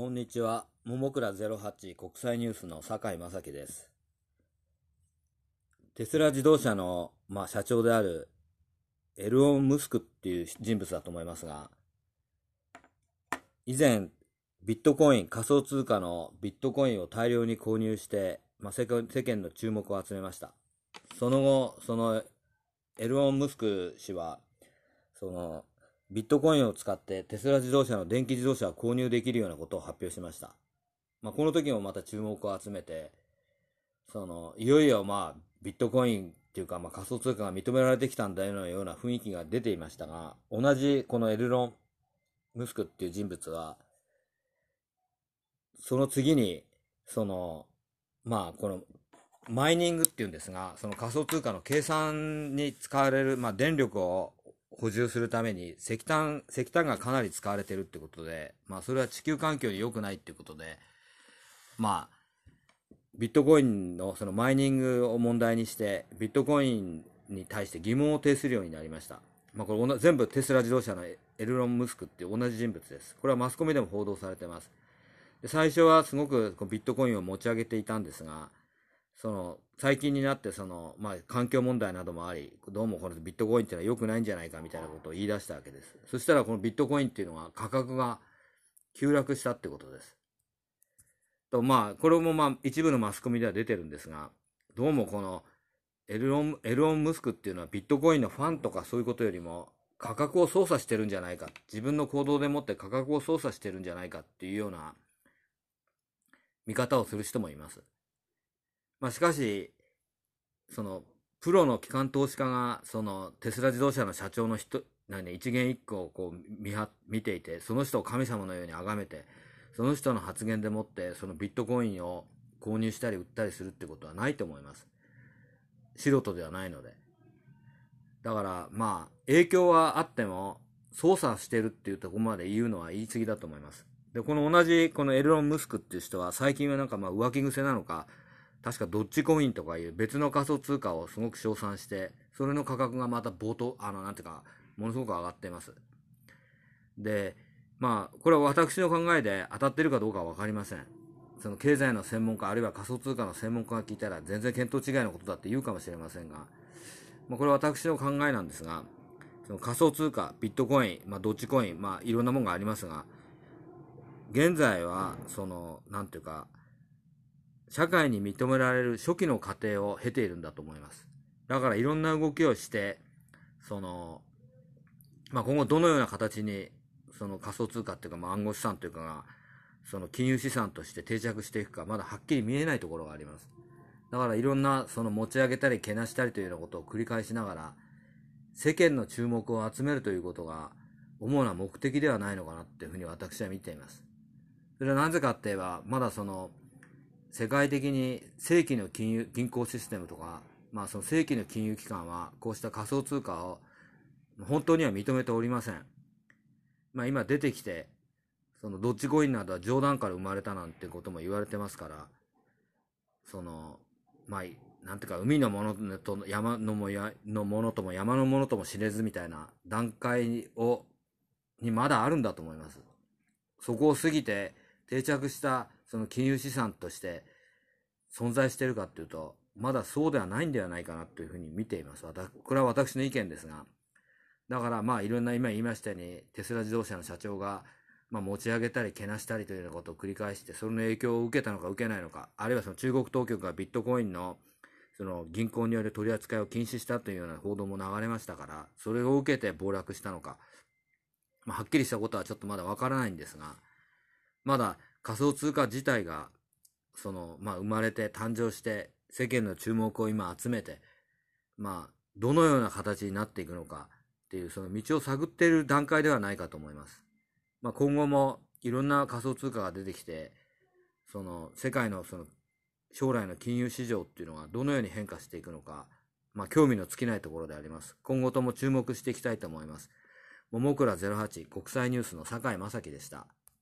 こんにちは。ももくら08国際ニュースの酒井正樹です。テスラ自動車の、まあ、社長であるエルオン・ムスクっていう人物だと思いますが、以前、ビットコイン、仮想通貨のビットコインを大量に購入して、まあ、世世間の注目を集めました。その後、そのエルオン・ムスク氏は、そのビットコインを使ってテスラ自動車の電気自動車を購入できるようなことを発表しました。まあ、この時もまた注目を集めて、その、いよいよまあ、ビットコインっていうか、まあ、仮想通貨が認められてきたんだよような雰囲気が出ていましたが、同じこのエルロン・ムスクっていう人物は、その次に、その、まあ、この、マイニングっていうんですが、その仮想通貨の計算に使われる、まあ、電力を補充するために石炭、石炭がかなり使われてるってことで、まあそれは地球環境に良くないってことで、まあ、ビットコインのそのマイニングを問題にして、ビットコインに対して疑問を呈するようになりました。まあこれ全部テスラ自動車のエルロン・ムスクっていう同じ人物です。これはマスコミでも報道されてます。最初はすごくビットコインを持ち上げていたんですが、その最近になってその、まあ、環境問題などもあり、どうもこのビットコインっていうのは良くないんじゃないかみたいなことを言い出したわけです。そしたらこのビットコインっていうのは価格が急落したってことです。とまあ、これもまあ一部のマスコミでは出てるんですが、どうもこのエルロン、エルオン・ムスクっていうのはビットコインのファンとかそういうことよりも価格を操作してるんじゃないか。自分の行動でもって価格を操作してるんじゃないかっていうような見方をする人もいます。まあしかし、その、プロの機関投資家が、その、テスラ自動車の社長の人、何ね、一言一句をこう見は、見ていて、その人を神様のように崇めて、その人の発言でもって、そのビットコインを購入したり売ったりするってことはないと思います。素人ではないので。だから、まあ、影響はあっても、操作してるっていうとこまで言うのは言い過ぎだと思います。で、この同じ、このエルロン・ムスクっていう人は、最近はなんかまあ浮気癖なのか、確かドッジコインとかいう別の仮想通貨をすごく称賛して、それの価格がまた冒頭、あの、なんていうか、ものすごく上がっています。で、まあ、これは私の考えで当たってるかどうかはわかりません。その経済の専門家、あるいは仮想通貨の専門家が聞いたら全然見当違いのことだって言うかもしれませんが、まあ、これは私の考えなんですが、その仮想通貨、ビットコイン、まあ、ドッジコイン、まあ、いろんなものがありますが、現在は、その、なんていうか、社会に認められる初期の過程を経ているんだと思います。だからいろんな動きをして、その、まあ、今後どのような形に、その仮想通貨っていうか、まあ、暗号資産というかが、その金融資産として定着していくか、まだはっきり見えないところがあります。だからいろんな、その持ち上げたり、けなしたりというようなことを繰り返しながら、世間の注目を集めるということが、主な目的ではないのかなっていうふうに私は見ています。それはなぜかって言えば、まだその、世界的に正規の金融、銀行システムとか、まあその正規の金融機関は、こうした仮想通貨を本当には認めておりません。まあ今出てきて、そのドッジコインなどは冗談から生まれたなんてことも言われてますから、その、まあ、なんていうか、海のものと山のもやのものとも山のものとも知れずみたいな段階を、にまだあるんだと思います。そこを過ぎて定着したその金融資産として存在してるかっていうと、まだそうではないんではないかなというふうに見ています。これは私の意見ですが。だからまあいろんな今言いましたように、テスラ自動車の社長が、まあ持ち上げたりけなしたりというようなことを繰り返して、その影響を受けたのか受けないのか、あるいはその中国当局がビットコインのその銀行による取り扱いを禁止したというような報道も流れましたから、それを受けて暴落したのか、まあはっきりしたことはちょっとまだわからないんですが、まだ仮想通貨自体が、その、まあ、生まれて誕生して、世間の注目を今集めて、まあ、どのような形になっていくのかっていう、その道を探っている段階ではないかと思います。まあ、今後もいろんな仮想通貨が出てきて、その、世界のその、将来の金融市場っていうのがどのように変化していくのか、まあ、興味の尽きないところであります。今後とも注目していきたいと思います。ももくら08国際ニュースの酒井正樹でした。